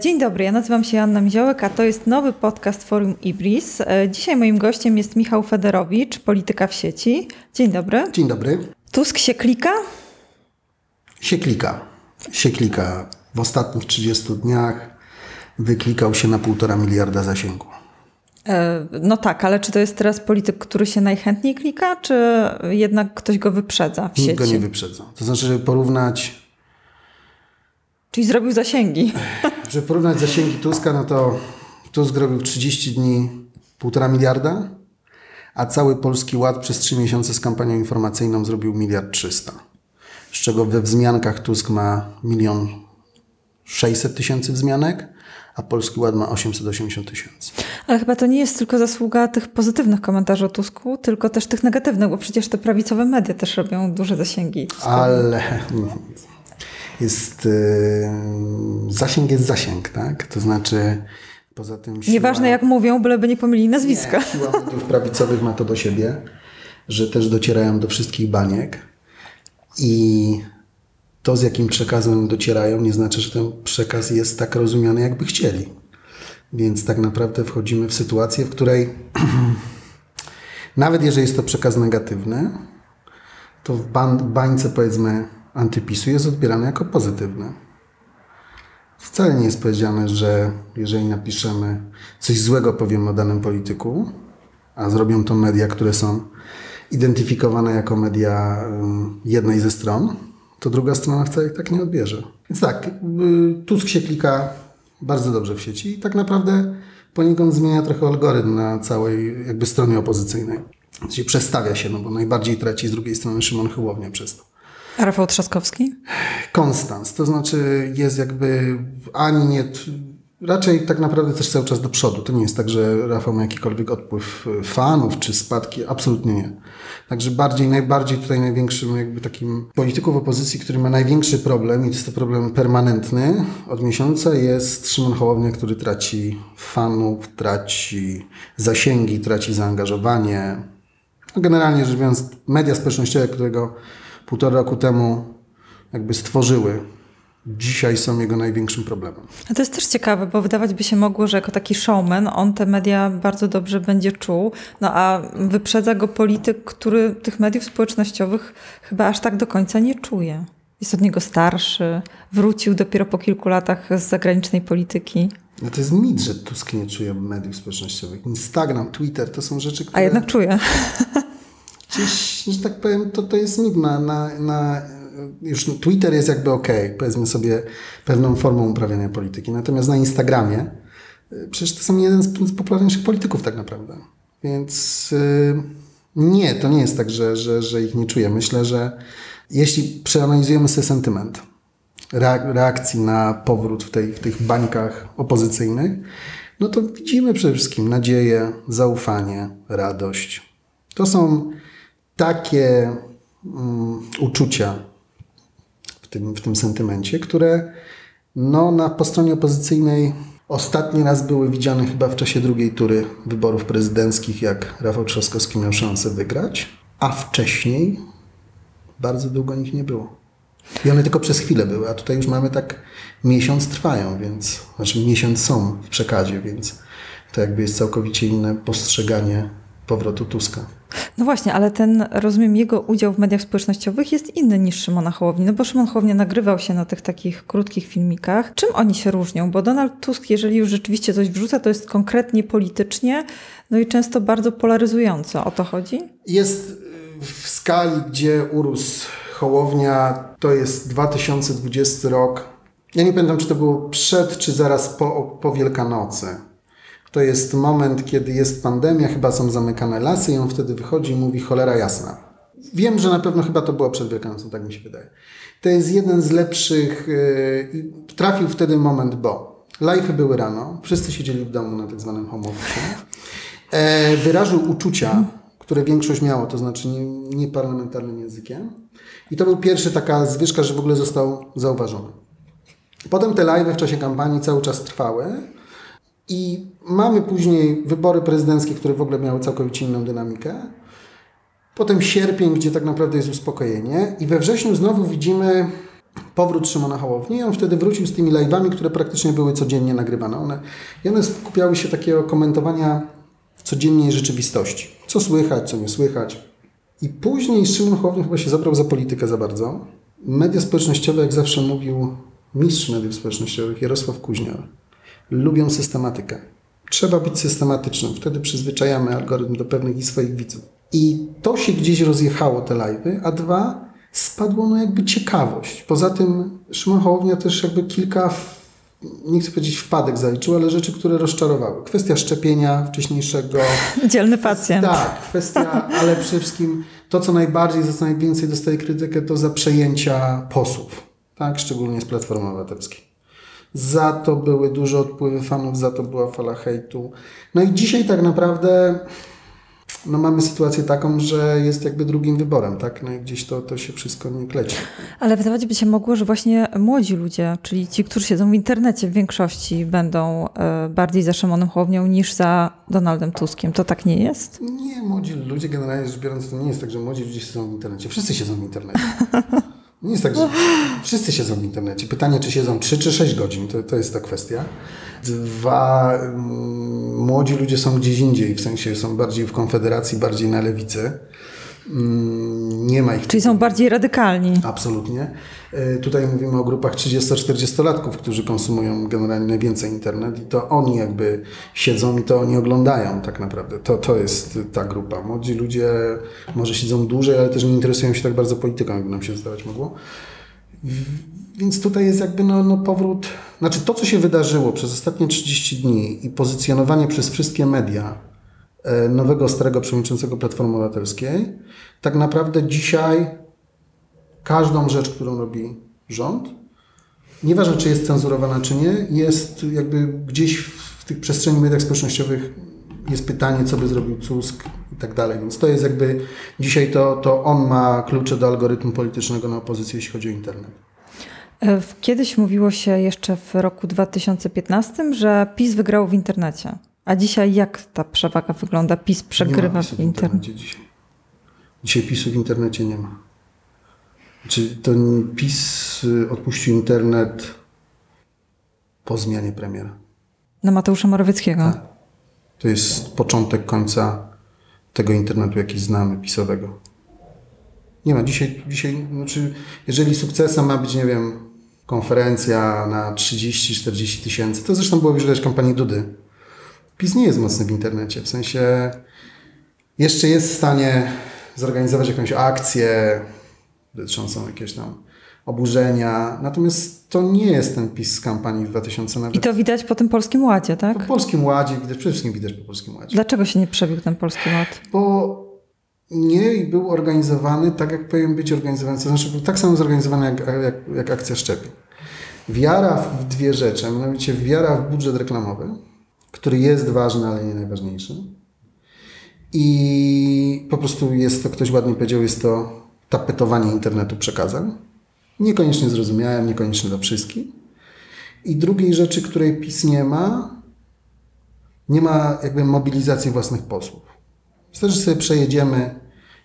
Dzień dobry, ja nazywam się Anna Miziołek, a to jest nowy podcast Forum Ibris. Dzisiaj moim gościem jest Michał Federowicz, polityka w sieci. Dzień dobry. Dzień dobry. Tusk się klika? Się klika. Się klika. W ostatnich 30 dniach wyklikał się na półtora miliarda zasięgu. E, no tak, ale czy to jest teraz polityk, który się najchętniej klika, czy jednak ktoś go wyprzedza w Nikt sieci? go nie wyprzedza. To znaczy, żeby porównać Czyli zrobił zasięgi. Żeby porównać zasięgi Tuska, no to Tusk zrobił w 30 dni półtora miliarda, a cały Polski Ład przez 3 miesiące z kampanią informacyjną zrobił miliard 300. Z czego we wzmiankach Tusk ma milion 600 tysięcy wzmianek, a Polski Ład ma 880 tysięcy. Ale chyba to nie jest tylko zasługa tych pozytywnych komentarzy o Tusku, tylko też tych negatywnych, bo przecież te prawicowe media też robią duże zasięgi. Ale jest yy, zasięg jest zasięg, tak? To znaczy poza tym siła, Nieważne jak mówią, byleby nie pomylili nazwiska. Nie, siła mediów prawicowych ma to do siebie, że też docierają do wszystkich baniek i to z jakim przekazem docierają nie znaczy, że ten przekaz jest tak rozumiany jakby chcieli. Więc tak naprawdę wchodzimy w sytuację, w której nawet jeżeli jest to przekaz negatywny, to w bańce powiedzmy antypisu jest odbierane jako pozytywne. Wcale nie jest powiedziane, że jeżeli napiszemy coś złego, powiemy o danym polityku, a zrobią to media, które są identyfikowane jako media jednej ze stron, to druga strona wcale ich tak nie odbierze. Więc tak, y, Tusk się klika bardzo dobrze w sieci i tak naprawdę poniekąd zmienia trochę algorytm na całej jakby stronie opozycyjnej. Czyli przestawia się, no bo najbardziej traci z drugiej strony Szymon Hołownia przez to. Rafał Trzaskowski? Konstans, to znaczy jest jakby ani nie, raczej tak naprawdę też cały czas do przodu. To nie jest tak, że Rafał ma jakikolwiek odpływ fanów czy spadki, absolutnie nie. Także bardziej, najbardziej tutaj największym jakby takim polityków opozycji, który ma największy problem i jest to problem permanentny od miesiąca jest Szymon Hołownia, który traci fanów, traci zasięgi, traci zaangażowanie. No generalnie rzecz biorąc, media społecznościowe, którego półtora roku temu jakby stworzyły, dzisiaj są jego największym problemem. A to jest też ciekawe, bo wydawać by się mogło, że jako taki showman on te media bardzo dobrze będzie czuł, no a wyprzedza go polityk, który tych mediów społecznościowych chyba aż tak do końca nie czuje. Jest od niego starszy, wrócił dopiero po kilku latach z zagranicznej polityki. No to jest mit, że Tusk nie czuje mediów społecznościowych. Instagram, Twitter to są rzeczy, które... A jednak czuje. Gdzieś, że tak powiem, to, to jest mit na, na, już Twitter jest jakby ok, powiedzmy sobie, pewną formą uprawiania polityki. Natomiast na Instagramie y, przecież to są jeden z, popularniejszych polityków tak naprawdę. Więc yy, nie, to nie jest tak, że, że, że ich nie czuję. Myślę, że jeśli przeanalizujemy sobie sentyment reakcji na powrót w, tej, w tych bańkach opozycyjnych, no to widzimy przede wszystkim nadzieję, zaufanie, radość. To są takie um, uczucia w tym, w tym sentymencie, które no, na, po stronie opozycyjnej ostatni raz były widziane chyba w czasie drugiej tury wyborów prezydenckich, jak Rafał Trzaskowski miał szansę wygrać, a wcześniej bardzo długo nich nie było. I one tylko przez chwilę były, a tutaj już mamy tak miesiąc trwają, więc, znaczy miesiąc są w przekazie, więc to jakby jest całkowicie inne postrzeganie powrotu Tuska. No właśnie, ale ten, rozumiem, jego udział w mediach społecznościowych jest inny niż Szymona Hołowni, no bo Szymon Hołownia nagrywał się na tych takich krótkich filmikach. Czym oni się różnią? Bo Donald Tusk, jeżeli już rzeczywiście coś wrzuca, to jest konkretnie politycznie, no i często bardzo polaryzująco. O to chodzi? Jest w skali, gdzie urósł Hołownia, to jest 2020 rok. Ja nie pamiętam, czy to było przed, czy zaraz po, po Wielkanocy. To jest moment, kiedy jest pandemia, chyba są zamykane lasy i on wtedy wychodzi i mówi cholera jasna. Wiem, że na pewno chyba to było przed Wielkanocą, tak mi się wydaje. To jest jeden z lepszych, yy, trafił wtedy moment, bo live'y były rano, wszyscy siedzieli w domu na tak zwanym home office. E, wyrażył uczucia, które większość miało, to znaczy nieparlamentarnym nie językiem. I to był pierwszy taka zwyżka, że w ogóle został zauważony. Potem te live'y w czasie kampanii cały czas trwały. I mamy później wybory prezydenckie, które w ogóle miały całkowicie inną dynamikę. Potem sierpień, gdzie tak naprawdę jest uspokojenie. I we wrześniu znowu widzimy powrót Szymona Hołowni on wtedy wrócił z tymi live'ami, które praktycznie były codziennie nagrywane. One, I one skupiały się takiego komentowania codziennej rzeczywistości. Co słychać, co nie słychać. I później Szymon Hołownia chyba się zabrał za politykę za bardzo. Media społecznościowe, jak zawsze mówił mistrz mediów społecznościowych Jarosław Kuźniar, lubią systematykę. Trzeba być systematycznym, wtedy przyzwyczajamy algorytm do pewnych i swoich widzów. I to się gdzieś rozjechało, te live'y, a dwa, spadło no jakby ciekawość. Poza tym Szymon Hołownia też jakby kilka, nie chcę powiedzieć wpadek zaliczył, ale rzeczy, które rozczarowały. Kwestia szczepienia wcześniejszego. Dzielny pacjent. Tak, kwestia, ale przede wszystkim to, co najbardziej, za co najwięcej dostaje krytykę, to za przejęcia posłów, tak, szczególnie z Platformy Obywatelskiej. Za to były duże odpływy fanów, za to była fala hejtu. No i dzisiaj tak naprawdę no mamy sytuację taką, że jest jakby drugim wyborem, tak? No i gdzieś to, to się wszystko nie kleci. Ale wydawać by się mogło, że właśnie młodzi ludzie, czyli ci, którzy siedzą w internecie w większości będą e, bardziej za Szymonem Hołownią niż za Donaldem Tuskiem. To tak nie jest? Nie, młodzi ludzie generalnie rzecz biorąc, to nie jest tak, że młodzi ludzie siedzą w internecie. Wszyscy siedzą w internecie. Nie jest tak, że wszyscy siedzą w internecie. Pytanie, czy siedzą 3 czy 6 godzin, to, to jest ta kwestia. Dwa, mm, młodzi ludzie są gdzieś indziej, w sensie są bardziej w Konfederacji, bardziej na lewicy. Mm, nie ma ich. Czyli są bardziej radykalni. Absolutnie. E, tutaj mówimy o grupach 30-40-latków, którzy konsumują generalnie najwięcej internet i to oni jakby siedzą i to oni oglądają tak naprawdę. To, to jest ta grupa. Młodzi ludzie może siedzą dłużej, ale też nie interesują się tak bardzo polityką, jakby nam się zdawać mogło. Więc tutaj jest jakby no, no powrót, znaczy to, co się wydarzyło przez ostatnie 30 dni i pozycjonowanie przez wszystkie media nowego, starego przewodniczącego Platformy Obywatelskiej, tak naprawdę dzisiaj każdą rzecz, którą robi rząd, nieważne czy jest cenzurowana, czy nie, jest jakby gdzieś w tych przestrzeni mediach społecznościowych jest pytanie, co by zrobił Tusk i tak dalej. Więc to jest jakby dzisiaj to, to on ma klucze do algorytmu politycznego na opozycję, jeśli chodzi o internet. E, kiedyś mówiło się jeszcze w roku 2015, że PiS wygrał w internecie. A dzisiaj jak ta przewaga wygląda? PiS przegrywa w internecie. Dzisiaj. dzisiaj PiSu w internecie nie ma. Czy to PiS y, odpuścił internet po zmianie premiera? Na Mateusza Morawieckiego. Tak. To jest początek końca tego internetu, jaki znamy, pisowego. Nie ma. Dzisiaj, dzisiaj znaczy, jeżeli sukcesem ma być, nie wiem, konferencja na 30-40 tysięcy, to zresztą było już widać kampanii Dudy. PiS nie jest mocny w internecie, w sensie jeszcze jest w stanie zorganizować jakąś akcję dotyczącą jakieś tam oburzenia. Natomiast to nie jest ten PiS z kampanii 2000 nawet. I to widać po tym Polskim Ładzie, tak? Po Polskim Ładzie, widać, przede wszystkim widać po Polskim Ładzie. Dlaczego się nie przebił ten Polski Ład? Bo nie był organizowany tak, jak powinien być organizowany. To znaczy, był tak samo zorganizowany jak, jak, jak akcja szczepień. Wiara w dwie rzeczy, a mianowicie wiara w budżet reklamowy, który jest ważny, ale nie najważniejszy. I po prostu jest to, ktoś ładnie powiedział, jest to tapetowanie internetu przekazem. Niekoniecznie zrozumiałem, niekoniecznie dla wszystkich. I drugiej rzeczy, której PiS nie ma, nie ma jakby mobilizacji własnych posłów. Wystarczy sobie przejedziemy,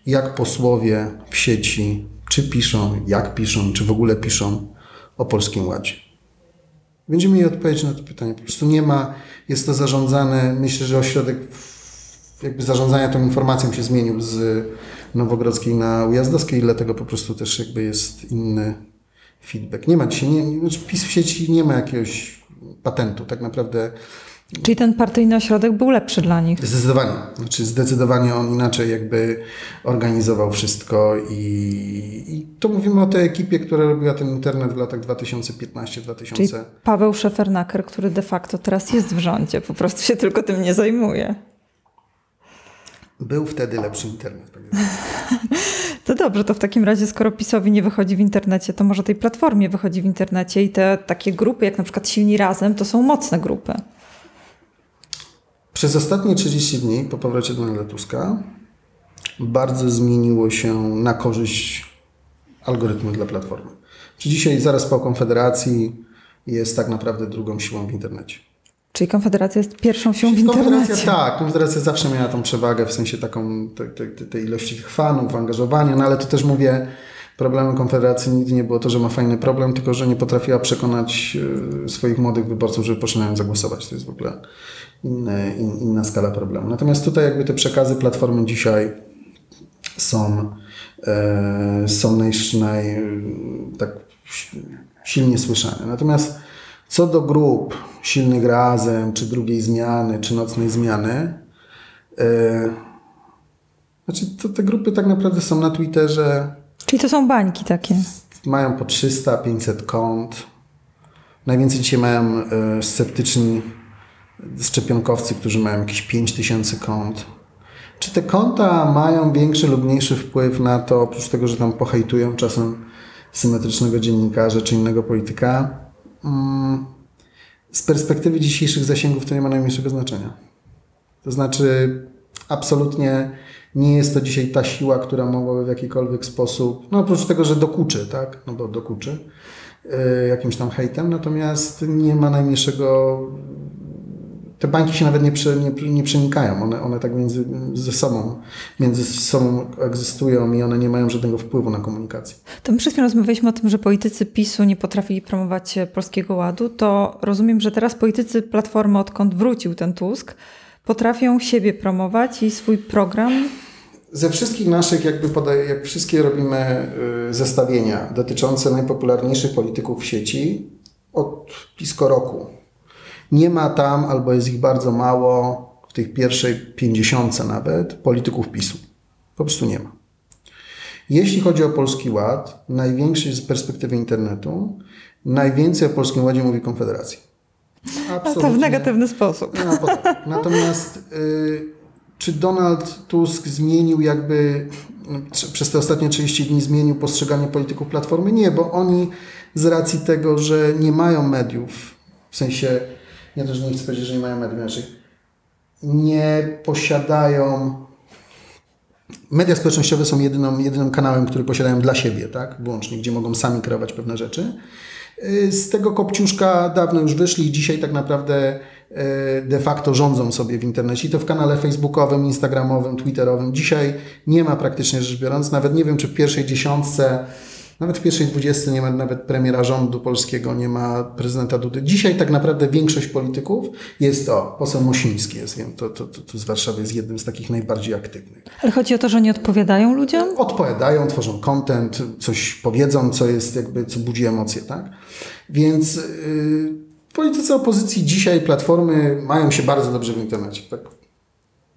jak posłowie w sieci, czy piszą, jak piszą, czy w ogóle piszą o Polskim Ładzie. Będziemy mieli odpowiedź na to pytanie. Po prostu nie ma, jest to zarządzane, myślę, że ośrodek jakby zarządzania tą informacją się zmienił z Nowogrodzkiej na Ujazdowskiej, dlatego po prostu też jakby jest inny feedback. Nie ma dzisiaj, nie, znaczy PiS w sieci nie ma jakiegoś patentu. Tak naprawdę Czyli ten partyjny ośrodek był lepszy dla nich? Zdecydowanie. Znaczy zdecydowanie on inaczej jakby organizował wszystko i, i to mówimy o tej ekipie, która robiła ten internet w latach 2015-2000. Czyli Paweł Szefernaker, który de facto teraz jest w rządzie, po prostu się tylko tym nie zajmuje. Był wtedy lepszy internet. To dobrze, to w takim razie, skoro PiSowi nie wychodzi w internecie, to może tej platformie wychodzi w internecie i te takie grupy, jak na przykład Silni Razem, to są mocne grupy. Przez ostatnie 30 dni po powrocie Donalda Tuska bardzo zmieniło się na korzyść algorytmu dla platformy. Czy dzisiaj zaraz po Konfederacji jest tak naprawdę drugą siłą w internecie. Czyli Konfederacja jest pierwszą siłą w internecie. Tak, Konfederacja zawsze miała tą przewagę w sensie taką tej, tej, tej ilości tych fanów, angażowania, no ale to też mówię problemem Konfederacji nigdy nie było to, że ma fajny problem, tylko że nie potrafiła przekonać e, swoich młodych wyborców, żeby poszli zagłosować. To jest w ogóle inny, in, inna skala problemu. Natomiast tutaj jakby te przekazy Platformy dzisiaj są, e, są naj, naj, tak silnie słyszane. Natomiast co do grup silnych razem, czy drugiej zmiany, czy nocnej zmiany, e, znaczy to te grupy tak naprawdę są na Twitterze. Czyli to są bańki takie. Mają po 300-500 kont. Najwięcej dzisiaj mają e, sceptyczni szczepionkowcy, którzy mają jakieś 5000 kont. Czy te konta mają większy lub mniejszy wpływ na to, oprócz tego, że tam pohejtują czasem symetrycznego dziennikarza czy innego polityka? Mm, z perspektywy dzisiejszych zasięgów to nie ma najmniejszego znaczenia. To znaczy, absolutnie nie jest to dzisiaj ta siła, która mogłaby w jakikolwiek sposób, no oprócz tego, że dokuczy, tak, no bo dokuczy yy, jakimś tam hejtem, natomiast nie ma najmniejszego te bańki się nawet nie, prze, nie, nie przenikają. One, one tak między ze sobą, między sobą egzystują i one nie mają żadnego wpływu na komunikację. To my przed chwilą rozmawialiśmy o tym, że politycy PiSu nie potrafili promować Polskiego Ładu. To rozumiem, że teraz politycy Platformy, odkąd wrócił ten Tusk, potrafią siebie promować i swój program ze wszystkich naszych, jakby podaje, jak wszystkie robimy y, zestawienia dotyczące najpopularniejszych polityków w sieci od blisko roku nie ma tam, albo jest ich bardzo mało, w tych pierwszej pięćdziesiątce nawet, polityków PiSu. Po prostu nie ma. Jeśli chodzi o Polski Ład, największy z perspektywy internetu, najwięcej o Polskim Ładzie mówi Konfederacja. Absolutnie. A to w negatywny sposób. No, Natomiast y, czy Donald Tusk zmienił jakby przez te ostatnie 30 dni zmienił postrzeganie polityków Platformy? Nie, bo oni z racji tego, że nie mają mediów, w sensie nie to, że nie chcę powiedzieć, że nie mają mediów, znaczy nie posiadają Media społecznościowe są jedyną, jedynym kanałem, który posiadają dla siebie, tak? Wyłącznie, gdzie mogą sami kreować pewne rzeczy. Y, z tego kopciuszka dawno już wyszli i dzisiaj tak naprawdę y, de facto rządzą sobie w internecie. I to w kanale facebookowym, instagramowym, twitterowym. Dzisiaj nie ma praktycznie rzecz biorąc, nawet nie wiem, czy w pierwszej dziesiątce nawet w pierwszej dwudziestce nie ma nawet premiera rządu polskiego, nie ma prezydenta Dudy. Dzisiaj tak naprawdę większość polityków jest to, poseł Mosiński jest, wiem, to, to, to, to z Warszawy jest jednym z takich najbardziej aktywnych. Ale chodzi o to, że nie odpowiadają ludziom? Odpowiadają, tworzą content, coś powiedzą, co jest jakby, co budzi emocje, tak? Więc yy, politycy opozycji dzisiaj, platformy mają się bardzo dobrze w internecie, tak?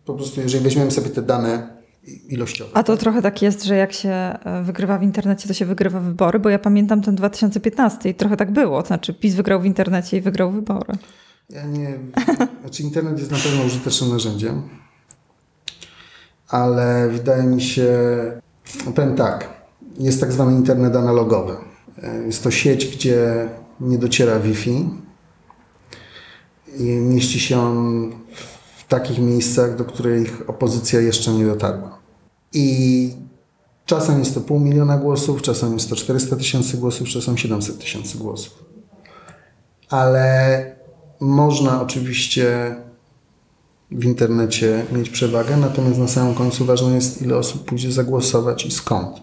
Po prostu jeżeli weźmiemy sobie te dane ilościowe. A to tak? trochę tak jest, że jak się e, wygrywa w internecie, to się wygrywa wybory, bo ja pamiętam ten 2015 i trochę tak było. To znaczy PiS wygrał w internecie i wygrał wybory. Ja nie... Znaczy internet jest na pewno użytecznym narzędziem, ale wydaje mi się... Powiem tak, jest tak zwany internet analogowy. E, jest to sieć, gdzie nie dociera Wi-Fi i mieści się on takich miejscach, do których opozycja jeszcze nie dotarła. I czasem jest to pół miliona głosów, czasem jest to 400 tysięcy głosów, czasem 700 tysięcy głosów. Ale można oczywiście w internecie mieć przewagę, natomiast na samym końcu ważne jest, ile osób pójdzie zagłosować i skąd.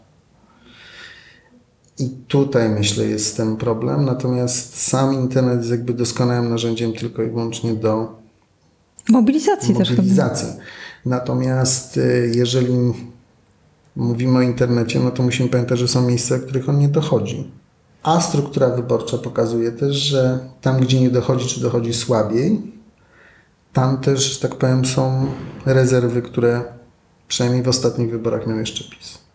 I tutaj myślę jest ten problem, natomiast sam internet jest jakby doskonałym narzędziem tylko i wyłącznie do mobilizacji, mobilizacji. też. Natomiast y, jeżeli mówimy o internecie, no to musimy pamiętać, że są miejsca, w których on nie dochodzi. A struktura wyborcza pokazuje też, że tam, gdzie nie dochodzi, czy dochodzi słabiej, tam też, że tak powiem, są rezerwy, które przynajmniej w ostatnich wyborach miał jeszcze PiS.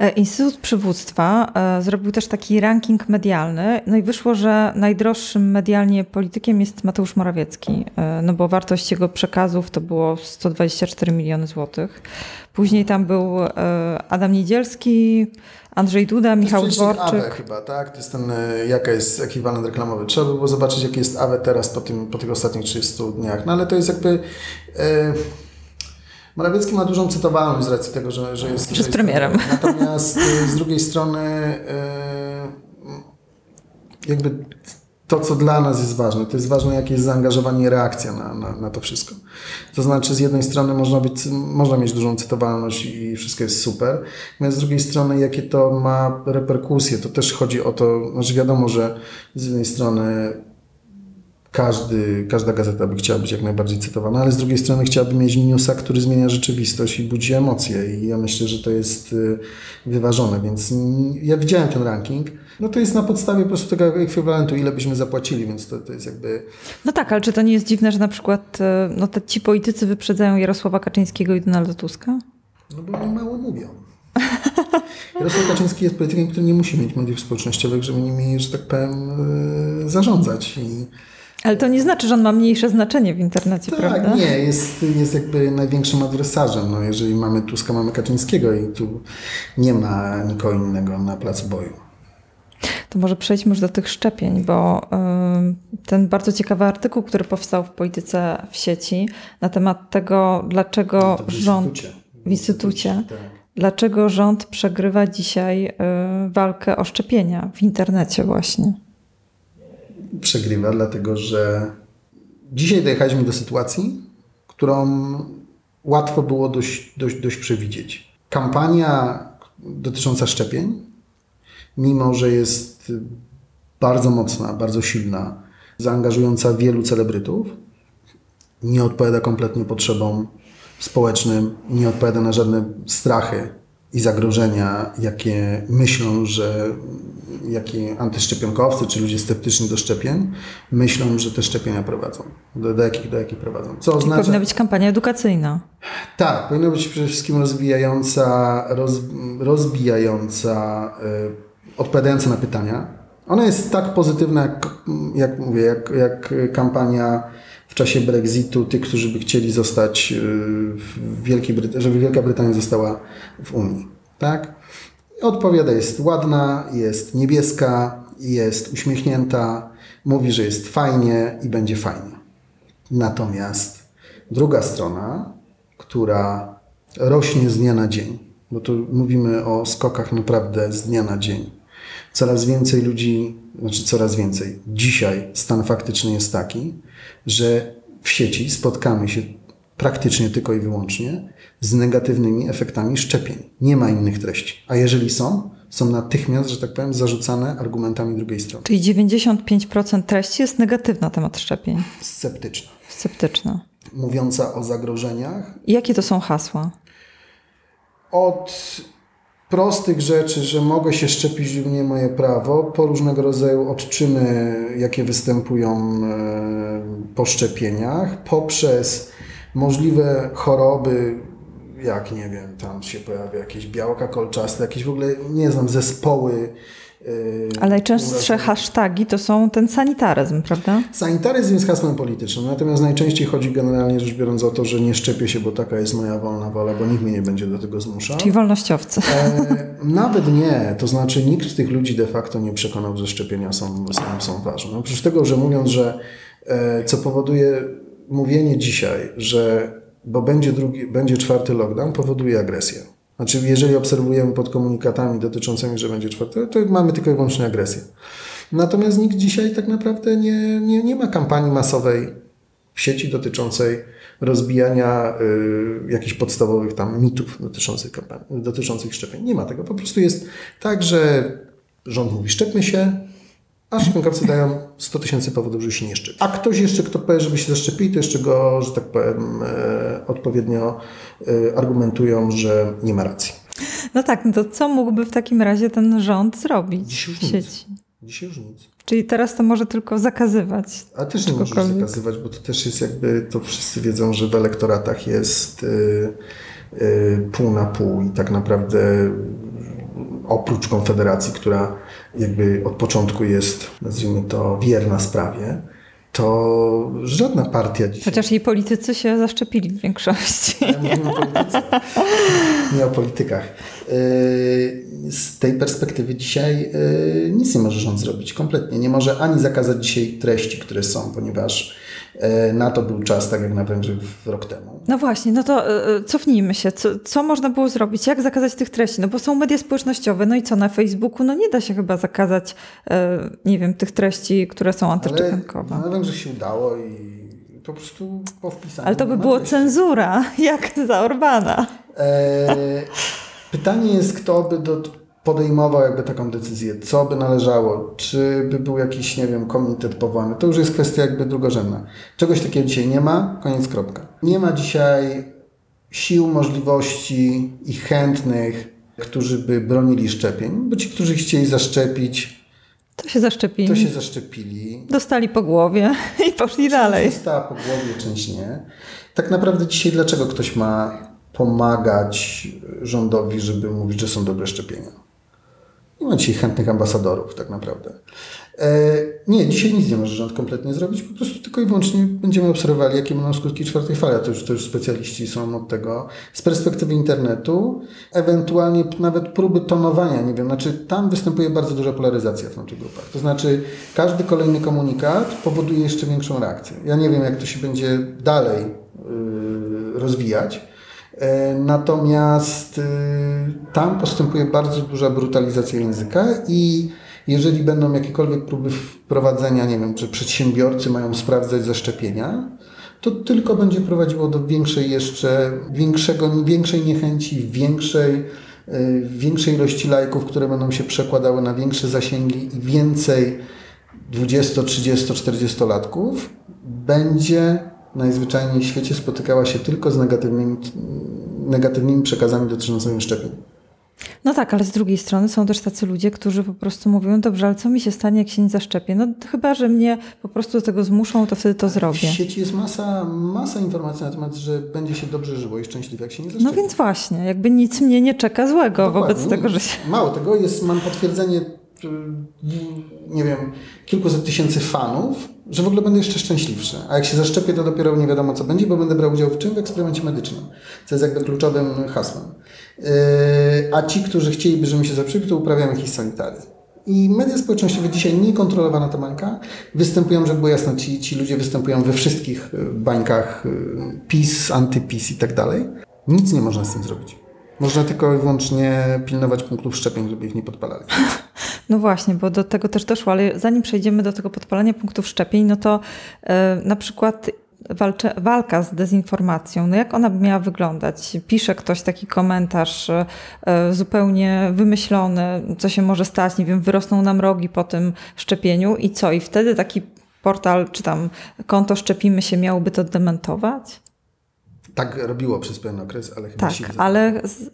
E, Instytut Przywództwa e, zrobił też taki ranking medialny, no i wyszło, że najdroższym medialnie politykiem jest Mateusz Morawiecki, e, no bo wartość jego przekazów to było 124 miliony złotych. Później tam był Adam Niedzielski, Andrzej Duda, Michał Dworczyk. AWE chyba, tak? To jest ten, jaka jest ekwiwalent reklamowy. Trzeba by było zobaczyć, jaki jest AWE teraz po, tym, po tych ostatnich 30 dniach. No ale to jest jakby... Morawiecki ma dużą cytowalność z racji tego, że, że jest... Że jest premierem. Natomiast y, z drugiej strony y, jakby to, co dla nas jest ważne. To jest ważne, jakie jest zaangażowanie i reakcja na, na, na to wszystko. To znaczy, z jednej strony można, być, można mieć dużą cytowalność i wszystko jest super, natomiast z drugiej strony, jakie to ma reperkusje, to też chodzi o to, znaczy wiadomo, że z jednej strony każdy, każda gazeta by chciała być jak najbardziej cytowana, ale z drugiej strony chciałaby mieć newsa, który zmienia rzeczywistość i budzi emocje i ja myślę, że to jest y, wyważone, więc ja widziałem ten ranking, no to jest na podstawie po prostu tego ekwiwalentu, ile byśmy zapłacili, więc to, to jest jakby... No tak, ale czy to nie jest dziwne, że na przykład y, no, te, ci politycy wyprzedzają Jarosława Kaczyńskiego i Donalda Tuska? No bo oni mało mówią. Jarosław Kaczyński jest politykiem, który nie musi mieć mediów społecznościowych, żeby nimi, że tak powiem, y, zarządzać i ale to nie znaczy, że on ma mniejsze znaczenie w internecie, tak, prawda? Tak, nie, jest, jest jakby największym adwersarzem. No, jeżeli mamy Tuska, mamy Kaczyńskiego i tu nie ma nikogo innego na placu boju. To może przejdźmy już do tych szczepień, bo ten bardzo ciekawy artykuł, który powstał w polityce w sieci na temat tego, dlaczego no w rząd w instytucie, w instytucie tak. dlaczego rząd przegrywa dzisiaj y, walkę o szczepienia w internecie właśnie przegrywa, dlatego że dzisiaj dojechaliśmy do sytuacji, którą łatwo było dość, dość, dość przewidzieć. Kampania dotycząca szczepień, mimo że jest bardzo mocna, bardzo silna, zaangażująca wielu celebrytów, nie odpowiada kompletnie potrzebom społecznym, nie odpowiada na żadne strachy i zagrożenia, jakie myślą, że jakie antyszczepionkowcy czy ludzie sceptyczni do szczepień myślą, że te szczepienia prowadzą. Do, do, jakich, do jakich prowadzą. Co oznacza... Powinna być kampania edukacyjna. Tak, powinna być przede wszystkim rozwijająca, roz, rozbijająca, yy, odpowiadająca na pytania. Ona jest tak pozytywna, jak, jak mówię, jak, jak kampania w czasie Brexitu tych, którzy by chcieli zostać y, w Wielkiej Brytanii, żeby Wielka Brytania została w Unii. Tak? Odpowiada, jest ładna, jest niebieska, jest uśmiechnięta, mówi, że jest fajnie i będzie fajnie. Natomiast druga strona, która rośnie z dnia na dzień, bo tu mówimy o skokach naprawdę z dnia na dzień. Coraz więcej ludzi, znaczy coraz więcej. Dzisiaj stan faktyczny jest taki, że w sieci spotkamy się praktycznie tylko i wyłącznie z negatywnymi efektami szczepień. Nie ma innych treści. A jeżeli są, są natychmiast, że tak powiem, zarzucane argumentami drugiej strony. Czyli 95% treści jest negatywna na temat szczepień. Sceptyczna. Sceptyczna. Mówiąca o zagrożeniach. I jakie to są hasła? Od prostych rzeczy, że mogę się szczepić lub nie moje prawo, po różnego rodzaju odczyny, jakie występują e, po szczepieniach, poprzez możliwe choroby, jak nie wiem, tam się pojawia jakieś białka kolczaste, jakieś w ogóle, nie znam, zespoły. Yy, Ale najczęstsze hasztagi to są ten sanitaryzm, prawda? Sanitaryzm jest hasłem politycznym, natomiast najczęściej chodzi generalnie rzecz biorąc o to, że nie szczepię się, bo taka jest moja wolna wola, bo nikt mnie nie będzie do tego zmuszał. Czyli wolnościowcy. E, nawet nie, to znaczy nikt tych ludzi de facto nie przekonał, że szczepienia są, są, są ważne. Oprócz tego, że mówiąc, że e, co powoduje mówienie dzisiaj, że bo będzie, drugi, będzie czwarty lockdown, powoduje agresję. Znaczy, jeżeli obserwujemy pod komunikatami dotyczącymi, że będzie czwarty, to mamy tylko i wyłącznie agresję. Natomiast nikt dzisiaj tak naprawdę nie, nie, nie ma kampanii masowej w sieci dotyczącej rozbijania y, jakichś podstawowych tam mitów dotyczących, kampanii, dotyczących szczepień. Nie ma tego. Po prostu jest tak, że rząd mówi szczepmy się, a szczepionkowcy dają 100 tysięcy powodów, żeby się nie szczepić. A ktoś jeszcze, kto powie, żeby się zaszczepili, to jeszcze go, że tak powiem, e, odpowiednio e, argumentują, że nie ma racji. No tak, no to co mógłby w takim razie ten rząd zrobić Dzisiaj już w sieci? Nic. Dzisiaj już nic. Czyli teraz to może tylko zakazywać. A też nie może zakazywać, bo to też jest jakby, to wszyscy wiedzą, że w elektoratach jest yy, pół na pół i tak naprawdę oprócz Konfederacji, która jakby od początku jest, nazwijmy to, wierna sprawie, to żadna partia dzisiaj... Chociaż jej politycy się zaszczepili w większości. Ja mówię o polityce, nie o politykach. z tej perspektywy dzisiaj nic nie może rząd zrobić kompletnie. Nie może ani zakazać dzisiaj treści, które są, ponieważ na to był czas, tak jak na Węgrzech rok temu. No właśnie, no to cofnijmy się. Co, co można było zrobić? Jak zakazać tych treści? No bo są media społecznościowe, no i co na Facebooku? No nie da się chyba zakazać, nie wiem, tych treści, które są antyszczepionkowe. Ale na Węgrzech się udało i po prostu po wpisaniu. Ale to by było cenzura, jak za Orbana. E, pytanie jest, kto by do, podejmował jakby taką decyzję, co by należało, czy by był jakiś, nie wiem, komitet powołany. To już jest kwestia jakby drugorzędna. Czegoś takiego dzisiaj nie ma, koniec kropka. Nie ma dzisiaj sił, możliwości i chętnych, którzy by bronili szczepień, bo ci, którzy chcieli zaszczepić, to się zaszczepili. To się zaszczepili. Dostali po głowie i poszli część dalej. Dostała po głowie, część nie. Tak naprawdę dzisiaj dlaczego ktoś ma pomagać rządowi, żeby mówić, że są dobre szczepienia? Nie ma dzisiaj chętnych ambasadorów tak naprawdę. E, nie, dzisiaj nic nie może rząd kompletnie zrobić, po prostu tylko i wyłącznie będziemy obserwowali, jakie będą skutki czwartej fali, a to już, to już specjaliści są od tego. Z perspektywy internetu, ewentualnie nawet próby tonowania, nie wiem, znaczy tam występuje bardzo duża polaryzacja w tych grupach. To znaczy każdy kolejny komunikat powoduje jeszcze większą reakcję. Ja nie wiem, jak to się będzie dalej yy, rozwijać, Natomiast y, tam postępuje bardzo duża brutalizacja języka i jeżeli będą jakiekolwiek próby wprowadzenia, nie wiem, czy przedsiębiorcy mają sprawdzać zaszczepienia, to tylko będzie prowadziło do większej jeszcze, większego, większej niechęci, większej, y, większej ilości lajków, które będą się przekładały na większe zasięgi i więcej 20, 30, 40 latków będzie najzwyczajniej w świecie spotykała się tylko z negatywnymi, negatywnymi przekazami dotyczącymi szczepień. No tak, ale z drugiej strony są też tacy ludzie, którzy po prostu mówią, dobrze, ale co mi się stanie, jak się nie zaszczepię? No chyba, że mnie po prostu do tego zmuszą, to wtedy to zrobię. W sieci jest masa, masa informacji na temat, że będzie się dobrze żyło i szczęśliwie, jak się nie zaszczepi. No więc właśnie, jakby nic mnie nie czeka złego Dokładnie. wobec tego, że się... Mało tego, jest, mam potwierdzenie nie wiem, kilkuset tysięcy fanów, że w ogóle będę jeszcze szczęśliwszy. A jak się zaszczepię, to dopiero nie wiadomo, co będzie, bo będę brał udział w czym? W eksperymencie medycznym. Co jest jakby kluczowym hasłem. Yy, a ci, którzy chcieliby, żebym się zaszczepił, to uprawiają jakiś sanitaryzm. I media społecznościowe dzisiaj niekontrolowana ta bańka występują, żeby było jasne, ci, ci ludzie występują we wszystkich yy, bańkach yy, PiS, antyPiS i tak dalej. Nic nie można z tym zrobić. Można tylko i wyłącznie pilnować punktów szczepień, żeby ich nie podpalali. No właśnie, bo do tego też doszło, ale zanim przejdziemy do tego podpalania punktów szczepień, no to yy, na przykład walcze, walka z dezinformacją, no jak ona by miała wyglądać? Pisze ktoś taki komentarz yy, zupełnie wymyślony, co się może stać, nie wiem, wyrosną nam rogi po tym szczepieniu i co? I wtedy taki portal, czy tam konto Szczepimy się miałoby to dementować? Tak robiło przez pewien okres, ale chyba Tak, ale z...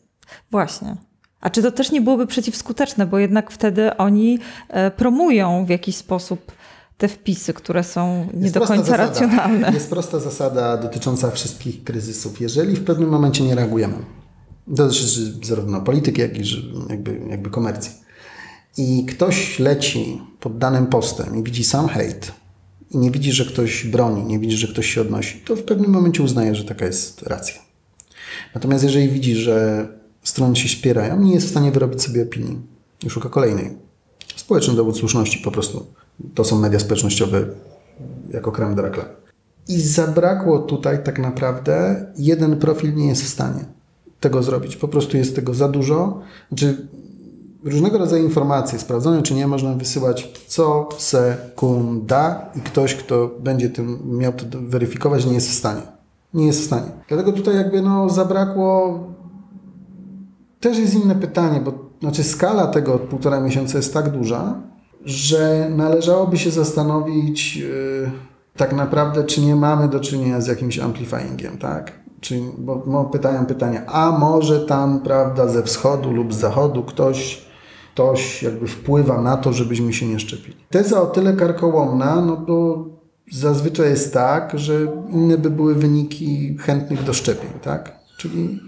właśnie. A czy to też nie byłoby przeciwskuteczne, bo jednak wtedy oni e, promują w jakiś sposób te wpisy, które są nie jest do końca zasada. racjonalne. Jest prosta zasada dotycząca wszystkich kryzysów. Jeżeli w pewnym momencie nie reagujemy, to dotyczy zarówno polityki, jak i jakby, jakby komercji, i ktoś leci pod danym postem i widzi sam hejt, i nie widzi, że ktoś broni, nie widzi, że ktoś się odnosi, to w pewnym momencie uznaje, że taka jest racja. Natomiast jeżeli widzi, że strony się spierają, nie jest w stanie wyrobić sobie opinii i szuka kolejnej. Społeczny dowód słuszności po prostu. To są media społecznościowe jako krem reklamy. I zabrakło tutaj tak naprawdę, jeden profil nie jest w stanie tego zrobić. Po prostu jest tego za dużo. Znaczy, różnego rodzaju informacje, sprawdzone czy nie, można wysyłać co sekunda i ktoś, kto będzie tym miał to weryfikować, nie jest w stanie. Nie jest w stanie. Dlatego tutaj jakby no, zabrakło też jest inne pytanie, bo znaczy skala tego od półtora miesiąca jest tak duża, że należałoby się zastanowić yy, tak naprawdę, czy nie mamy do czynienia z jakimś amplifyingiem, tak? Czy, bo, bo pytają pytania, a może tam, prawda, ze wschodu lub z zachodu ktoś, ktoś jakby wpływa na to, żebyśmy się nie szczepili. Teza o tyle karkołomna, no bo zazwyczaj jest tak, że inne by były wyniki chętnych do szczepień, tak? Czyli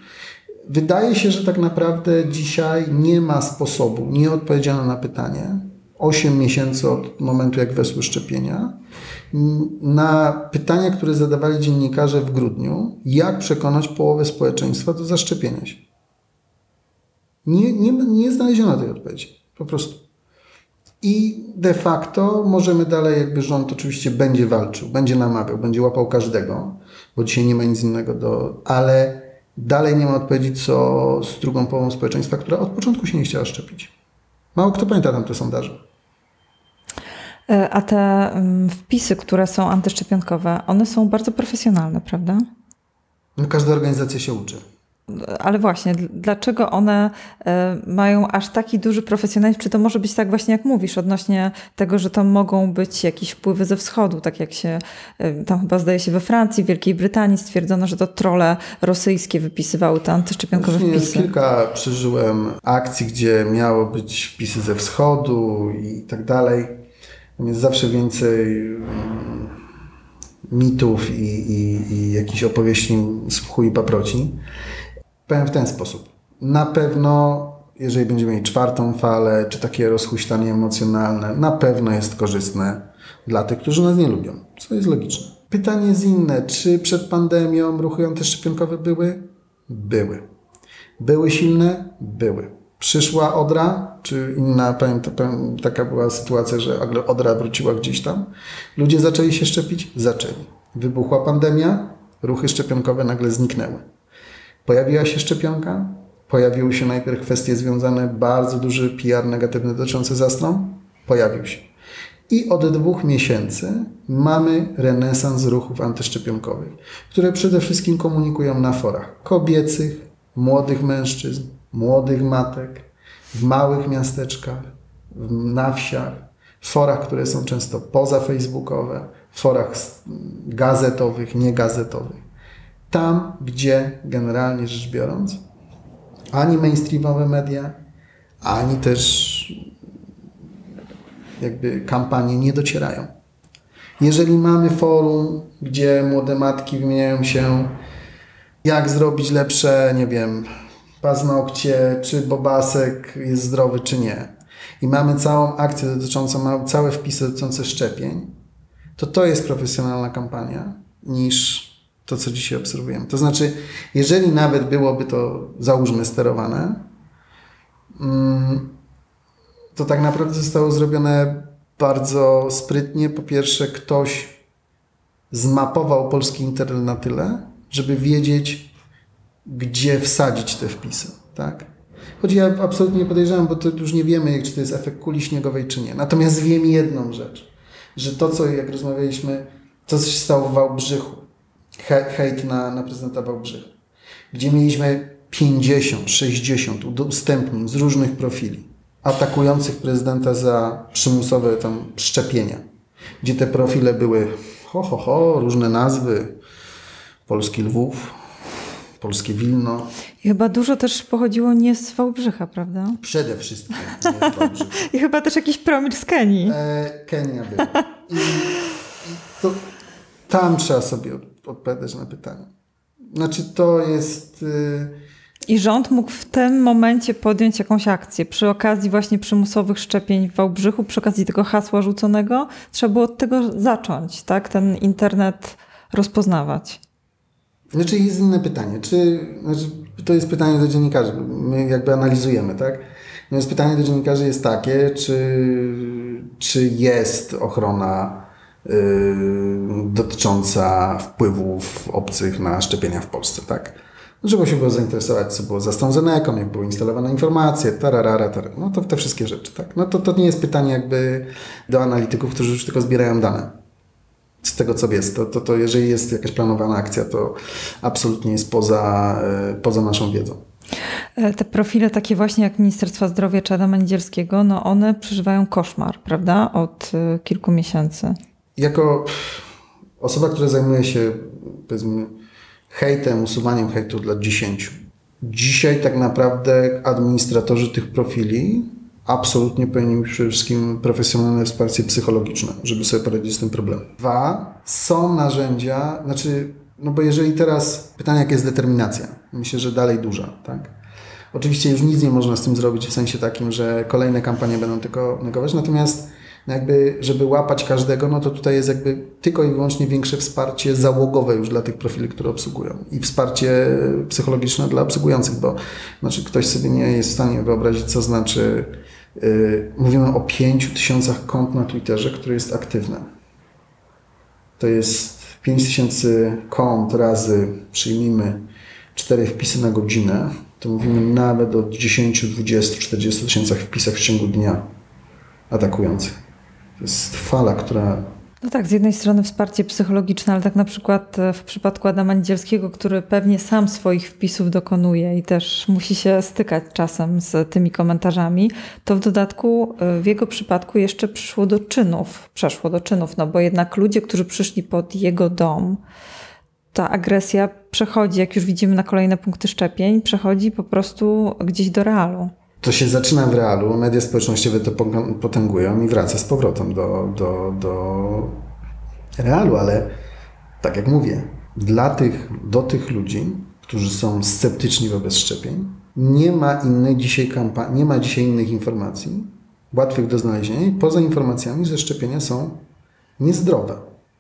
Wydaje się, że tak naprawdę dzisiaj nie ma sposobu, nie odpowiedziano na pytanie, 8 miesięcy od momentu, jak wesły szczepienia, na pytania, które zadawali dziennikarze w grudniu, jak przekonać połowę społeczeństwa do zaszczepienia się. Nie, nie, nie znaleziono tej odpowiedzi. Po prostu. I de facto możemy dalej, jakby rząd oczywiście będzie walczył, będzie namawiał, będzie łapał każdego, bo dzisiaj nie ma nic innego do. Ale dalej nie ma odpowiedzi, co z drugą połową społeczeństwa, która od początku się nie chciała szczepić. Mało kto pamięta tam te sondaże. E, a te mm, wpisy, które są antyszczepionkowe, one są bardzo profesjonalne, prawda? No, każda organizacja się uczy. Ale właśnie, dlaczego one e, mają aż taki duży profesjonalizm? Czy to może być tak właśnie, jak mówisz, odnośnie tego, że to mogą być jakieś wpływy ze wschodu, tak jak się e, tam chyba zdaje się we Francji, w Wielkiej Brytanii stwierdzono, że to trole rosyjskie wypisywały te antyszczepionkowe Właśnie wpisy. Kilka przeżyłem akcji, gdzie miało być wpisy ze wschodu i tak dalej. Jest zawsze więcej mm, mitów i, i, i jakichś opowieści z chuj i paproci. Powiem w ten sposób. Na pewno, jeżeli będziemy mieli czwartą falę, czy takie rozhuśtanie emocjonalne, na pewno jest korzystne dla tych, którzy nas nie lubią, co jest logiczne. Pytanie jest inne. Czy przed pandemią ruchy antyszczepionkowe były? Były. Były silne? Były. Przyszła Odra, czy inna, pamiętam, taka była sytuacja, że Odra wróciła gdzieś tam. Ludzie zaczęli się szczepić? Zaczęli. Wybuchła pandemia, ruchy szczepionkowe nagle zniknęły. Pojawiła się szczepionka, pojawiły się najpierw kwestie związane, bardzo duży PR negatywny dotyczący zastron, pojawił się. I od dwóch miesięcy mamy renesans ruchów antyszczepionkowych, które przede wszystkim komunikują na forach kobiecych, młodych mężczyzn, młodych matek, w małych miasteczkach, na wsiach, forach, które są często poza facebookowe, forach gazetowych, niegazetowych tam, gdzie generalnie rzecz biorąc, ani mainstreamowe media, ani też jakby kampanie nie docierają. Jeżeli mamy forum, gdzie młode matki wymieniają się, jak zrobić lepsze, nie wiem, paznokcie, czy bobasek jest zdrowy, czy nie, i mamy całą akcję dotyczącą, całe wpisy dotyczące szczepień, to to jest profesjonalna kampania niż to, co dzisiaj obserwujemy. To znaczy, jeżeli nawet byłoby to, załóżmy, sterowane, mm, to tak naprawdę zostało zrobione bardzo sprytnie. Po pierwsze, ktoś zmapował polski internet na tyle, żeby wiedzieć, gdzie wsadzić te wpisy. Tak? Choć ja absolutnie nie podejrzewam, bo to już nie wiemy, czy to jest efekt kuli śniegowej, czy nie. Natomiast wiem jedną rzecz, że to, co jak rozmawialiśmy, to, co się stało w Wałbrzychu, hejt na, na prezydenta Wałbrzycha, gdzie mieliśmy 50, 60 udostępnień z różnych profili atakujących prezydenta za przymusowe tam szczepienia, gdzie te profile były ho, ho, ho, różne nazwy, polski Lwów, polskie Wilno. I chyba dużo też pochodziło nie z Wałbrzycha, prawda? Przede wszystkim nie z Wałbrzycha. I chyba też jakiś promil z Kenii. E, Kenia była. I, I, to tam trzeba sobie odpowiadać na pytanie. Znaczy to jest... Y, I rząd mógł w tym momencie podjąć jakąś akcję. Przy okazji właśnie przymusowych szczepień w Wałbrzychu, przy okazji tego hasła rzuconego, trzeba było od tego zacząć, tak? Ten internet rozpoznawać. Znaczy jest inne pytanie. Czy, znaczy, to jest pytanie do dziennikarzy. My jakby analizujemy, tak? Natomiast pytanie do dziennikarzy jest takie, czy, czy jest ochrona dotycząca wpływów obcych na szczepienia w Polsce, tak? Trzeba się było zainteresować, co było za AstraZeneca, jak były instalowane informacje, tararara, tarara. no to te wszystkie rzeczy, tak? No to, to nie jest pytanie jakby do analityków, którzy już tylko zbierają dane. Z tego, co jest, to, to, to jeżeli jest jakaś planowana akcja, to absolutnie jest poza, y, poza naszą wiedzą. E, te profile takie właśnie jak Ministerstwa Zdrowia czy Adama no one przeżywają koszmar, prawda? Od y, kilku miesięcy jako osoba, która zajmuje się powiedzmy hejtem, usuwaniem hejtu dla 10, dzisiaj tak naprawdę administratorzy tych profili absolutnie powinni mieć przede wszystkim profesjonalne wsparcie psychologiczne, żeby sobie poradzić z tym problemem. Dwa, są narzędzia, znaczy, no bo jeżeli teraz pytanie, jak jest determinacja? Myślę, że dalej duża, tak? Oczywiście już nic nie można z tym zrobić w sensie takim, że kolejne kampanie będą tylko negować, natomiast no jakby, żeby łapać każdego, no to tutaj jest jakby tylko i wyłącznie większe wsparcie załogowe już dla tych profili, które obsługują i wsparcie psychologiczne dla obsługujących, bo znaczy ktoś sobie nie jest w stanie wyobrazić, co znaczy yy, mówimy o pięciu tysiącach kont na Twitterze, które jest aktywne. To jest 5 tysięcy kont razy, przyjmijmy, cztery wpisy na godzinę, to mówimy nawet o 10, 20, 40 tysiącach wpisach w ciągu dnia atakujących. Jest fala, która no tak, z jednej strony wsparcie psychologiczne, ale tak na przykład e, w przypadku Adama Niedzielskiego, który pewnie sam swoich wpisów dokonuje i też musi się stykać czasem z tymi komentarzami, to w dodatku e, w jego przypadku jeszcze przyszło do czynów, przeszło do czynów, no bo jednak ludzie, którzy przyszli pod jego dom, ta agresja przechodzi, jak już widzimy na kolejne punkty szczepień, przechodzi po prostu gdzieś do realu. To się zaczyna w realu, media społecznościowe to potęgują i wraca z powrotem do, do, do realu, ale tak jak mówię, dla tych, do tych ludzi, którzy są sceptyczni wobec szczepień, nie ma innej dzisiaj kampanii, nie ma dzisiaj innych informacji łatwych do znalezienia poza informacjami, że szczepienia są niezdrowe.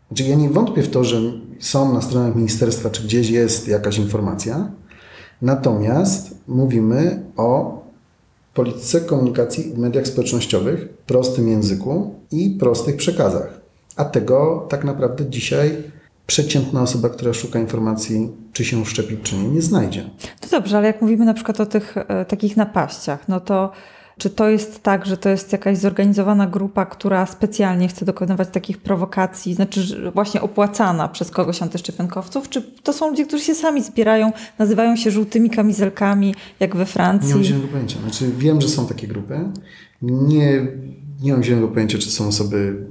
Znaczy ja nie wątpię w to, że są na stronach ministerstwa, czy gdzieś jest jakaś informacja, natomiast mówimy o polityce komunikacji w mediach społecznościowych, prostym języku i prostych przekazach. A tego tak naprawdę dzisiaj przeciętna osoba, która szuka informacji, czy się szczepić, czy nie, nie znajdzie. No dobrze, ale jak mówimy na przykład o tych e, takich napaściach, no to czy to jest tak, że to jest jakaś zorganizowana grupa, która specjalnie chce dokonywać takich prowokacji, znaczy właśnie opłacana przez kogoś antyszczepionkowców, czy to są ludzie, którzy się sami zbierają, nazywają się żółtymi kamizelkami, jak we Francji? Nie mam zielonego pojęcia. Znaczy wiem, że są takie grupy. Nie, nie mam zielonego pojęcia, czy są osoby,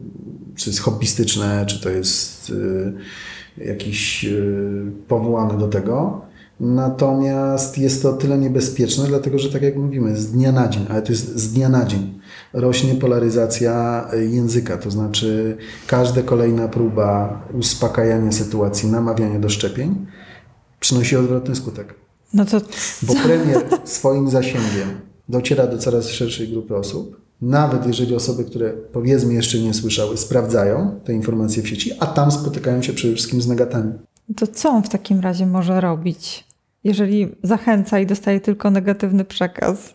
czy jest hobbystyczne, czy to jest y, jakiś y, powołane do tego. Natomiast jest to tyle niebezpieczne, dlatego że tak jak mówimy, z dnia na dzień, ale to jest z dnia na dzień, rośnie polaryzacja języka, to znaczy każda kolejna próba uspokajania sytuacji, namawiania do szczepień przynosi odwrotny skutek. No to... Bo premier swoim zasięgiem dociera do coraz szerszej grupy osób, nawet jeżeli osoby, które powiedzmy jeszcze nie słyszały, sprawdzają te informacje w sieci, a tam spotykają się przede wszystkim z negatami. To co on w takim razie może robić? Jeżeli zachęca i dostaje tylko negatywny przekaz?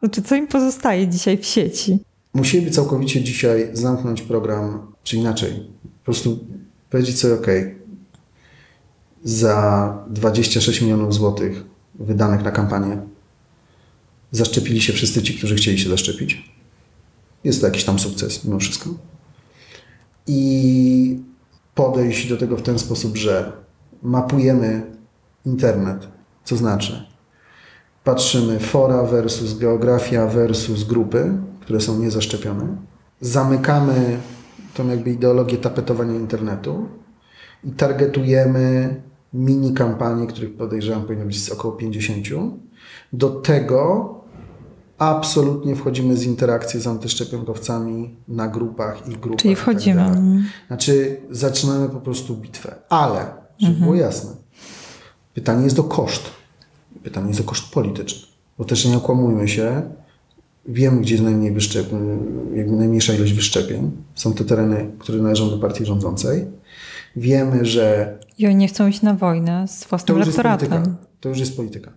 Znaczy, co im pozostaje dzisiaj w sieci? Musieliby całkowicie dzisiaj zamknąć program, czy inaczej, po prostu powiedzieć sobie, OK, za 26 milionów złotych wydanych na kampanię zaszczepili się wszyscy ci, którzy chcieli się zaszczepić. Jest to jakiś tam sukces mimo wszystko. I podejść do tego w ten sposób, że mapujemy internet co znaczy, patrzymy fora versus geografia versus grupy, które są niezaszczepione. Zamykamy tą jakby ideologię tapetowania internetu i targetujemy mini kampanie, których podejrzewam powinno być około 50. Do tego absolutnie wchodzimy z interakcji z antyszczepionkowcami na grupach i grupach. Czyli tak wchodzimy. Tak znaczy zaczynamy po prostu bitwę. Ale, żeby mhm. było jasne, pytanie jest o koszt. Pytanie jest o koszt polityczny. Bo też nie okłamujmy się, wiem, gdzie jest najmniej wyszczepień, najmniejsza ilość wyszczepień. Są to tereny, które należą do partii rządzącej. Wiemy, że... I oni nie chcą iść na wojnę z własnym to elektoratem. To już jest polityka.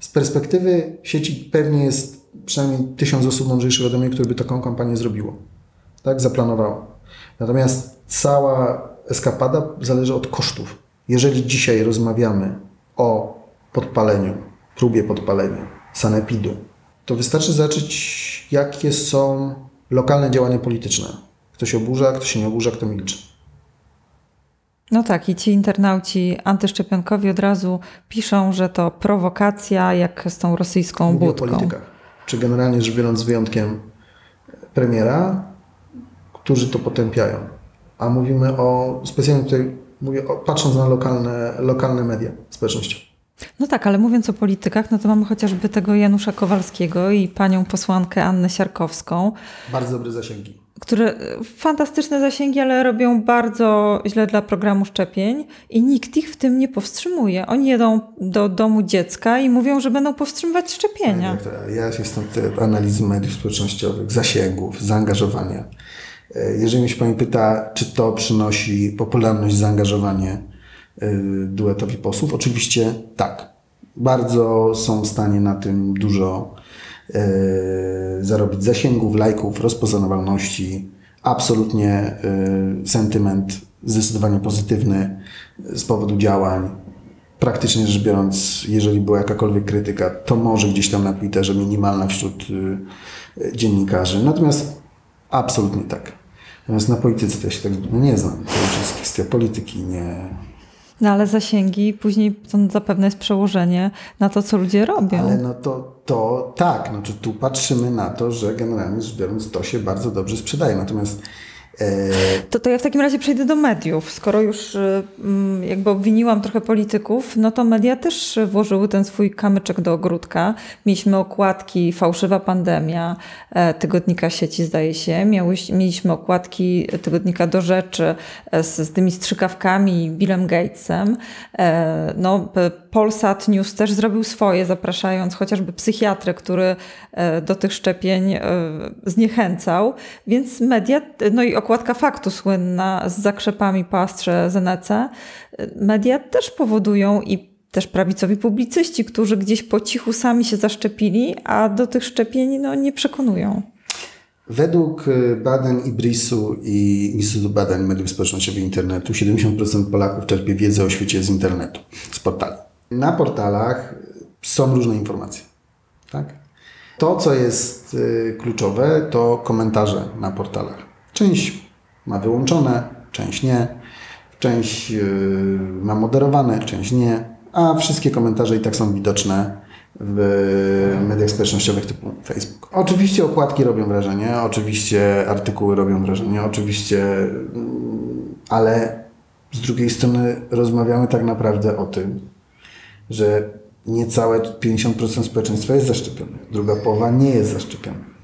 Z perspektywy sieci pewnie jest przynajmniej tysiąc osób mądrzejszych ode mnie, które by taką kampanię zrobiło. Tak, zaplanowało. Natomiast cała eskapada zależy od kosztów. Jeżeli dzisiaj rozmawiamy o podpaleniu, próbie podpalenia, sanepidu, to wystarczy zobaczyć, jakie są lokalne działania polityczne. Kto się oburza, kto się nie oburza, kto milczy. No tak, i ci internauci antyszczepionkowi od razu piszą, że to prowokacja, jak z tą rosyjską Mówię budką. o politykach. Czy generalnie rzecz biorąc, z wyjątkiem premiera, którzy to potępiają. A mówimy o, specjalnie tutaj mówię, o, patrząc na lokalne, lokalne media społecznościowe. No tak, ale mówiąc o politykach, no to mamy chociażby tego Janusza Kowalskiego i panią posłankę Annę Siarkowską. Bardzo dobre zasięgi. Które fantastyczne zasięgi, ale robią bardzo źle dla programu szczepień i nikt ich w tym nie powstrzymuje. Oni jedą do domu dziecka i mówią, że będą powstrzymywać szczepienia. Ja jestem te analizy mediów społecznościowych, zasięgów, zaangażowania. E, jeżeli mnie się Pani pyta, czy to przynosi popularność, zaangażowanie e, duetowi posłów, oczywiście tak. Bardzo są w stanie na tym dużo e, zarobić zasięgów, lajków, rozpoznawalności. Absolutnie sentyment zdecydowanie pozytywny z powodu działań. Praktycznie rzecz biorąc, jeżeli była jakakolwiek krytyka, to może gdzieś tam na Twitterze minimalna wśród dziennikarzy. Natomiast absolutnie tak. Natomiast na polityce to ja się tak zbytnio nie znam. To już jest kwestia polityki, nie... No ale zasięgi, później to zapewne jest przełożenie na to, co ludzie robią. Ale no to, to tak, no, tu patrzymy na to, że generalnie rzecz biorąc to się bardzo dobrze sprzedaje. Natomiast to, to ja w takim razie przejdę do mediów. Skoro już y, mm, jakby obwiniłam trochę polityków, no to media też włożyły ten swój kamyczek do ogródka. Mieliśmy okładki Fałszywa Pandemia, e, tygodnika sieci zdaje się. mieliśmy okładki tygodnika Do Rzeczy e, z, z tymi strzykawkami Billem Gatesem. No, Polsat News też zrobił swoje, zapraszając chociażby psychiatrę, który do tych szczepień zniechęcał. Więc media, no i okładka faktu słynna z zakrzepami po Astrze Zenece, media też powodują i też prawicowi publicyści, którzy gdzieś po cichu sami się zaszczepili, a do tych szczepień no, nie przekonują. Według badań IBRIS-u i Instytutu Badań Mediów Społecznościowych Internetu 70% Polaków czerpie wiedzę o świecie z internetu, z portali. Na portalach są różne informacje. Tak? To, co jest y, kluczowe, to komentarze na portalach. Część ma wyłączone, część nie, część yy, ma moderowane, część nie, a wszystkie komentarze i tak są widoczne w mediach społecznościowych typu Facebook. Oczywiście okładki robią wrażenie, oczywiście artykuły robią wrażenie, oczywiście, mm, ale z drugiej strony rozmawiamy tak naprawdę o tym, że niecałe 50% społeczeństwa jest zaszczepione, druga połowa nie jest zaszczepiona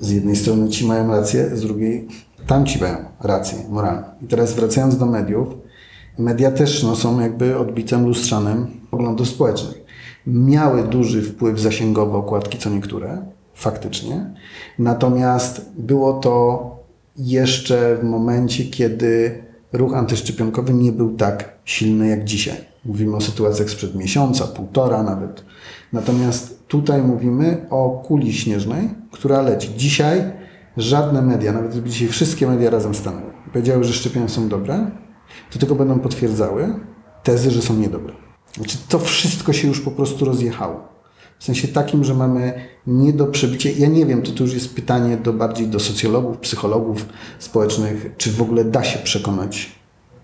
z jednej strony ci mają rację, z drugiej tamci mają rację moralną. I teraz wracając do mediów, media też no, są jakby odbitem lustrzanym poglądów społecznych. Miały duży wpływ zasięgowy okładki, co niektóre, faktycznie. Natomiast było to jeszcze w momencie, kiedy ruch antyszczepionkowy nie był tak silny jak dzisiaj. Mówimy o sytuacjach sprzed miesiąca, półtora nawet. Natomiast tutaj mówimy o kuli śnieżnej, która leci. Dzisiaj żadne media, nawet dzisiaj wszystkie media razem stanęły powiedziały, że szczepienia są dobre, to tylko będą potwierdzały tezy, że są niedobre. Znaczy to wszystko się już po prostu rozjechało. W sensie takim, że mamy nie do przebicia. Ja nie wiem, to, to już jest pytanie do bardziej do socjologów, psychologów społecznych, czy w ogóle da się przekonać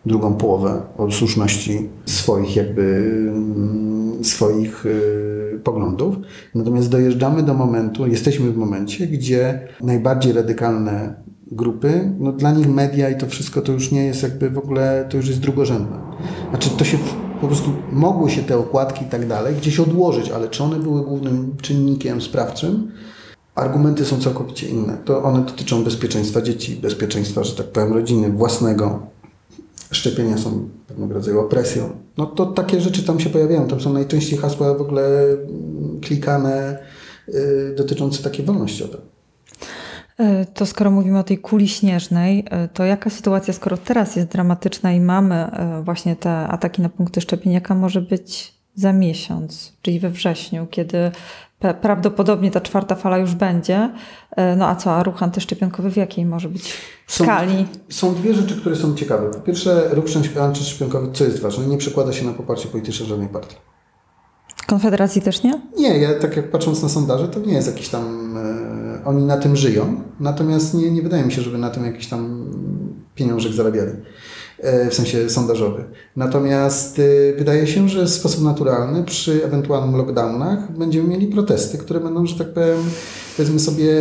drugą połowę o słuszności swoich jakby mm, swoich y, poglądów. Natomiast dojeżdżamy do momentu, jesteśmy w momencie, gdzie najbardziej radykalne grupy, no dla nich media i to wszystko to już nie jest jakby w ogóle, to już jest drugorzędne. Znaczy to się po prostu mogły się te okładki i tak dalej gdzieś odłożyć, ale czy one były głównym czynnikiem sprawczym? Argumenty są całkowicie inne. To one dotyczą bezpieczeństwa dzieci, bezpieczeństwa, że tak powiem, rodziny, własnego, szczepienia są pewnego rodzaju opresją. No to takie rzeczy tam się pojawiają. Tam są najczęściej hasła w ogóle mm, klikane y, dotyczące takiej wolnościowe. To skoro mówimy o tej kuli śnieżnej, e, to jaka sytuacja, skoro teraz jest dramatyczna i mamy e, właśnie te ataki na punkty szczepień, jaka może być za miesiąc, czyli we wrześniu, kiedy prawdopodobnie ta czwarta fala już będzie. E, no a co, a ruch antyszczepionkowy w jakiej może być skali? Są, są dwie rzeczy, które są ciekawe. Po pierwsze, ruch antyszczepionkowy, co jest ważne, nie przekłada się na poparcie polityczne żadnej partii. Konfederacji też nie? Nie, ja tak jak patrząc na sondaże, to nie jest jakiś tam. E, oni na tym żyją, natomiast nie, nie wydaje mi się, żeby na tym jakiś tam pieniążek zarabiali. E, w sensie sondażowy. Natomiast e, wydaje się, że w sposób naturalny przy ewentualnych lockdownach będziemy mieli protesty, które będą, że tak powiem, powiedzmy sobie,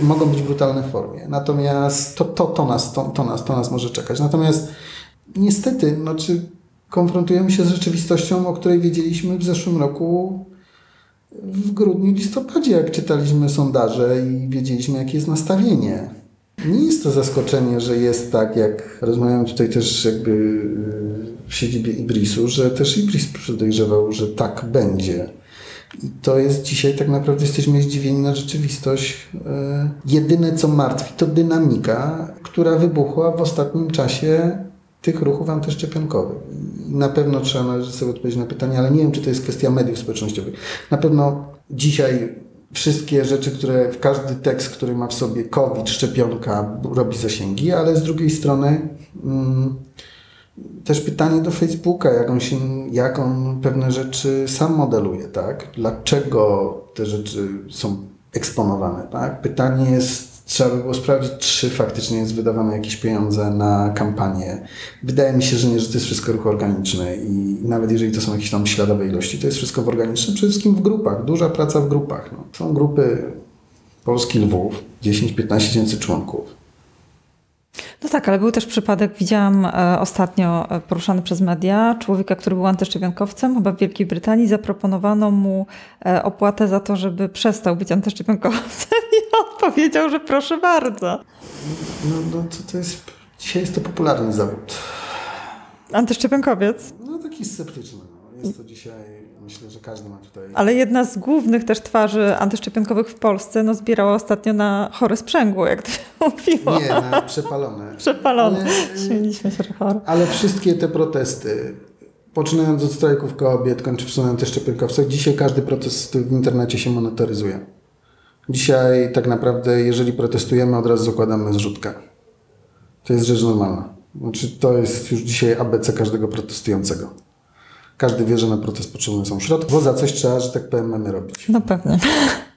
e, mogą być w formie. Natomiast to, to, to, nas, to, to, nas, to nas może czekać. Natomiast niestety, no, czy konfrontujemy się z rzeczywistością, o której wiedzieliśmy w zeszłym roku w grudniu, listopadzie, jak czytaliśmy sondaże i wiedzieliśmy, jakie jest nastawienie nie jest to zaskoczenie, że jest tak, jak rozmawiałem tutaj też jakby y, w siedzibie Ibrisu, że też Ibris podejrzewał, że tak będzie. I to jest dzisiaj tak naprawdę jesteśmy zdziwieni na rzeczywistość. E, jedyne co martwi to dynamika, która wybuchła w ostatnim czasie tych ruchów antyszczepionkowych. Na pewno trzeba sobie odpowiedzieć na pytanie, ale nie wiem, czy to jest kwestia mediów społecznościowych. Na pewno dzisiaj wszystkie rzeczy, które w każdy tekst, który ma w sobie COVID, szczepionka, robi zasięgi, ale z drugiej strony mm, też pytanie do Facebooka, jak on, się, jak on pewne rzeczy sam modeluje, tak? Dlaczego te rzeczy są eksponowane, tak? Pytanie jest trzeba by było sprawdzić, czy faktycznie jest wydawane jakieś pieniądze na kampanię. Wydaje mi się, że nie, że to jest wszystko ruch organiczny i nawet jeżeli to są jakieś tam śladowe ilości, to jest wszystko w organicznym, przede wszystkim w grupach, duża praca w grupach. No. Są grupy Polski Lwów, 10-15 tysięcy członków no tak, ale był też przypadek, widziałam e, ostatnio e, poruszany przez media, człowieka, który był antyszczepionkowcem, chyba w Wielkiej Brytanii, zaproponowano mu e, opłatę za to, żeby przestał być antyszczepionkowcem powiedział, że proszę bardzo. No, no to, to jest, dzisiaj jest to popularny zawód. Antyszczepionkowiec? No taki sceptyczny. No. Jest to dzisiaj Myślę, że każdy ma tutaj. Ale jedna z głównych też twarzy antyszczepionkowych w Polsce no, zbierała ostatnio na chore sprzęgło, jak to mówiło. Nie, na przepalone. Przepalone. Ale, Śmieliśmy się, że chore. Ale wszystkie te protesty, poczynając od strajków kobiet, kończywszy na antyszczepionkowcach, dzisiaj każdy protest w internecie się monitoryzuje. Dzisiaj tak naprawdę, jeżeli protestujemy, od razu zakładamy zrzutkę. To jest rzecz normalna. Znaczy, to jest już dzisiaj ABC każdego protestującego. Każdy wie, że na protest potrzebne są środki, bo za coś trzeba, że tak powiem, mamy robić. No pewnie.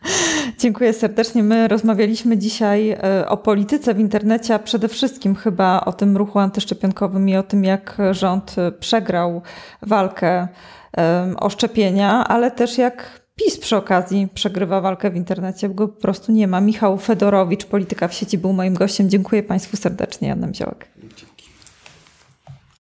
Dziękuję serdecznie. My rozmawialiśmy dzisiaj e, o polityce w internecie, a przede wszystkim chyba o tym ruchu antyszczepionkowym i o tym, jak rząd przegrał walkę o szczepienia, ale też jak PiS przy okazji przegrywa walkę w internecie, bo go po prostu nie ma. Michał Fedorowicz, polityka w sieci, był moim gościem. Dziękuję Państwu serdecznie. Janem Ziołek.